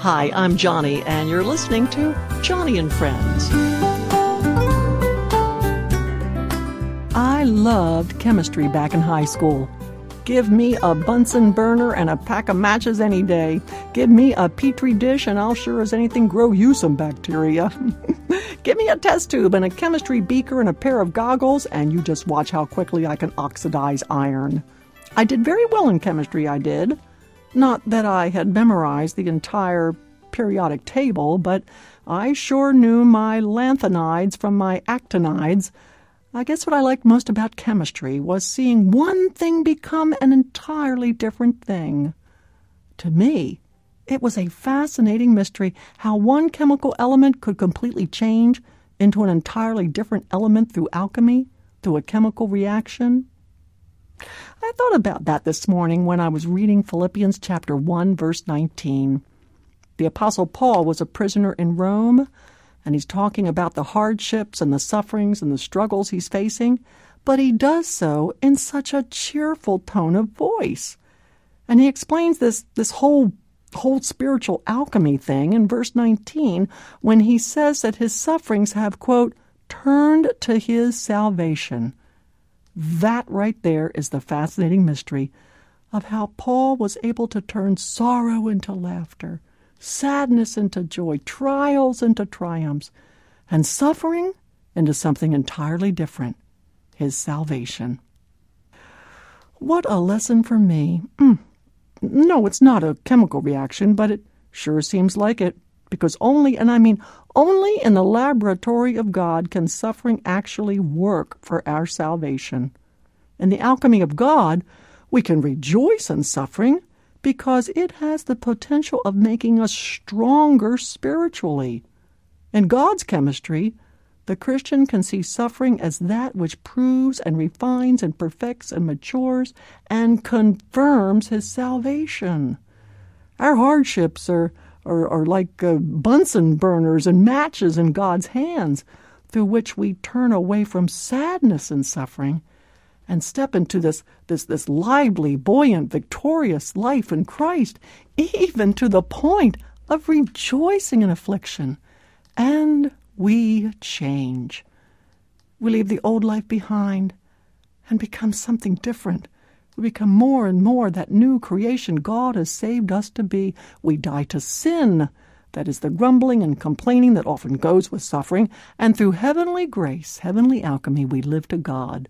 Hi, I'm Joni, and you're listening to Joni and Friends. I loved chemistry back in high school. Give me a Bunsen burner and a pack of matches any day. Give me a petri dish, and I'll sure as anything grow you some bacteria. Give me a test tube and a chemistry beaker and a pair of goggles, and you just watch how quickly I can oxidize iron. I did very well in chemistry, I did. Not that I had memorized the entire periodic table, but I sure knew my lanthanides from my actinides. I guess what I liked most about chemistry was seeing one thing become an entirely different thing. To me, it was a fascinating mystery how one chemical element could completely change into an entirely different element through alchemy, through a chemical reaction. I thought about that this morning when I was reading Philippians chapter 1 verse 19. The apostle Paul was a prisoner in Rome, and he's talking about the hardships and the sufferings and the struggles he's facing, but he does so in such a cheerful tone of voice. And he explains this this whole whole spiritual alchemy thing in verse 19 when he says that his sufferings have quote turned to his salvation. That right there is the fascinating mystery of how Paul was able to turn sorrow into laughter, sadness into joy, trials into triumphs, and suffering into something entirely different his salvation. What a lesson for me. Mm. No, it's not a chemical reaction, but it sure seems like it. Because only, and I mean only in the laboratory of God can suffering actually work for our salvation. In the alchemy of God, we can rejoice in suffering because it has the potential of making us stronger spiritually. In God's chemistry, the Christian can see suffering as that which proves and refines and perfects and matures and confirms his salvation. Our hardships are, are, are like uh, Bunsen burners and matches in God's hands, through which we turn away from sadness and suffering and step into this, this, this lively, buoyant, victorious life in Christ, even to the point of rejoicing in affliction. And we change. We leave the old life behind and become something different. We become more and more that new creation God has saved us to be. We die to sin. That is the grumbling and complaining that often goes with suffering. And through heavenly grace, heavenly alchemy, we live to God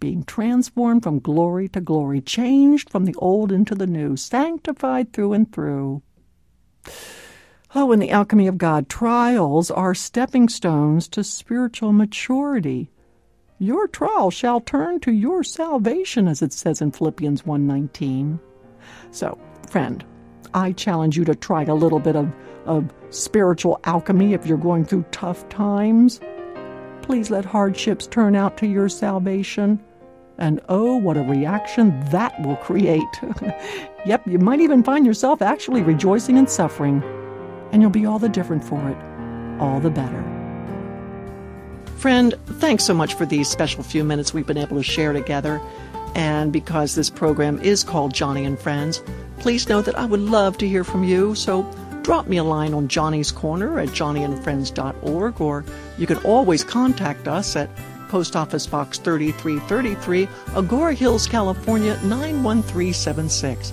being transformed from glory to glory, changed from the old into the new, sanctified through and through. Oh, in the alchemy of God, trials are stepping stones to spiritual maturity. Your trial shall turn to your salvation, as it says in Philippians 1.19. So, friend, I challenge you to try a little bit of, of spiritual alchemy if you're going through tough times. Please let hardships turn out to your salvation. And oh, what a reaction that will create. yep, you might even find yourself actually rejoicing in suffering. And you'll be all the different for it, all the better. Friend, thanks so much for these special few minutes we've been able to share together. And because this program is called Joni and Friends, please know that I would love to hear from you. So drop me a line on Joni's Corner at joniandfriends.org, or you can always contact us at Post Office Box 3333, Agoura Hills, California 91376.